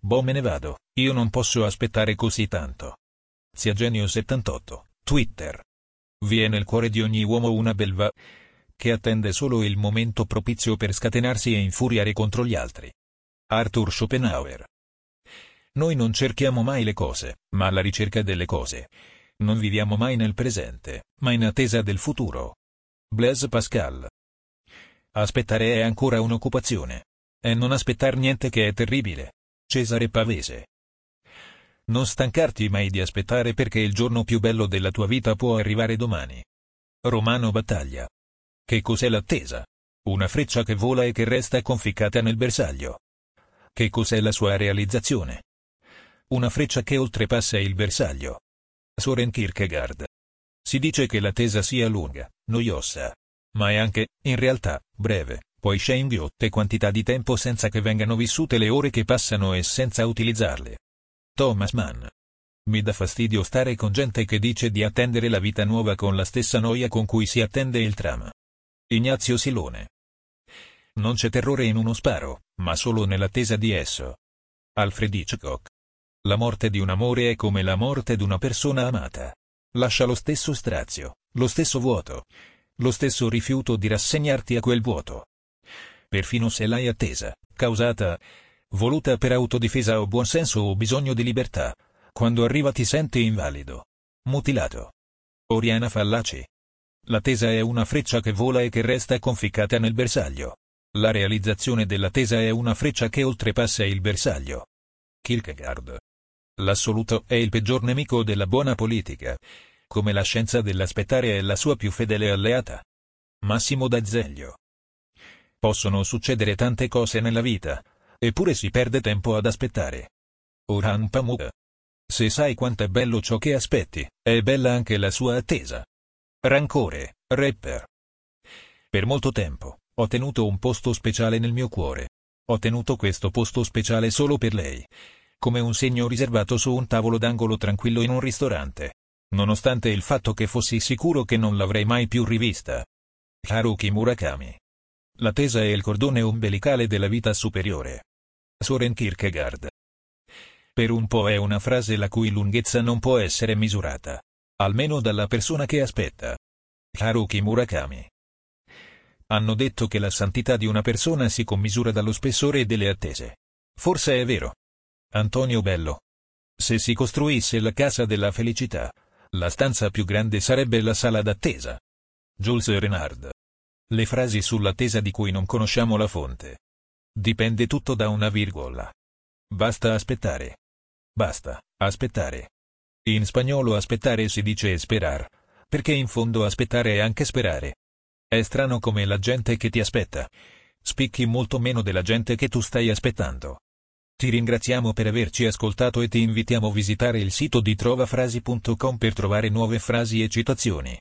Boh me ne vado, io non posso aspettare così tanto. Zia Genio 78, Twitter. Vi è nel cuore di ogni uomo una belva che attende solo il momento propizio per scatenarsi e infuriare contro gli altri. Arthur Schopenhauer. Noi non cerchiamo mai le cose, ma alla ricerca delle cose. Non viviamo mai nel presente, ma in attesa del futuro. Blaise Pascal. Aspettare è ancora un'occupazione. E non aspettar niente che è terribile. Cesare Pavese. Non stancarti mai di aspettare perché il giorno più bello della tua vita può arrivare domani. Romano Battaglia. Che cos'è l'attesa? Una freccia che vola e che resta conficcata nel bersaglio. Che cos'è la sua realizzazione? Una freccia che oltrepassa il bersaglio. Soren Kierkegaard. Si dice che l'attesa sia lunga, noiosa, ma è anche, in realtà, breve, poi c'è inghiotte quantità di tempo senza che vengano vissute le ore che passano e senza utilizzarle. Thomas Mann. Mi dà fastidio stare con gente che dice di attendere la vita nuova con la stessa noia con cui si attende il tram. Ignazio Silone. Non c'è terrore in uno sparo, ma solo nell'attesa di esso. Alfred Hitchcock. La morte di un amore è come la morte d'una persona amata. Lascia lo stesso strazio, lo stesso vuoto, lo stesso rifiuto di rassegnarti a quel vuoto. Perfino se l'hai attesa, causata, voluta per autodifesa o buonsenso o bisogno di libertà, quando arriva ti senti invalido, mutilato. Oriana Fallaci. L'attesa è una freccia che vola e che resta conficcata nel bersaglio. La realizzazione dell'attesa è una freccia che oltrepassa il bersaglio. Kierkegaard. L'assoluto è il peggior nemico della buona politica, come la scienza dell'aspettare è la sua più fedele alleata. Massimo d'Azeglio. Possono succedere tante cose nella vita, eppure si perde tempo ad aspettare. Orhan Pamuk. Se sai quanto è bello ciò che aspetti, è bella anche la sua attesa. Rancore, rapper. Per molto tempo, ho tenuto un posto speciale nel mio cuore. Ho tenuto questo posto speciale solo per lei. Come un segno riservato su un tavolo d'angolo tranquillo in un ristorante. Nonostante il fatto che fossi sicuro che non l'avrei mai più rivista. Haruki Murakami. L'attesa è il cordone ombelicale della vita superiore. Soren Kierkegaard. Per un po' è una frase la cui lunghezza non può essere misurata almeno dalla persona che aspetta. Haruki Murakami. Hanno detto che la santità di una persona si commisura dallo spessore delle attese. Forse è vero. Antonio Bello. Se si costruisse la casa della felicità, la stanza più grande sarebbe la sala d'attesa. Jules Renard. Le frasi sull'attesa di cui non conosciamo la fonte. Dipende tutto da una virgola. Basta aspettare. Basta, aspettare. In spagnolo aspettare si dice esperar, perché in fondo aspettare è anche sperare. È strano come la gente che ti aspetta spicchi molto meno della gente che tu stai aspettando. Ti ringraziamo per averci ascoltato e ti invitiamo a visitare il sito di trovafrasi.com per trovare nuove frasi e citazioni.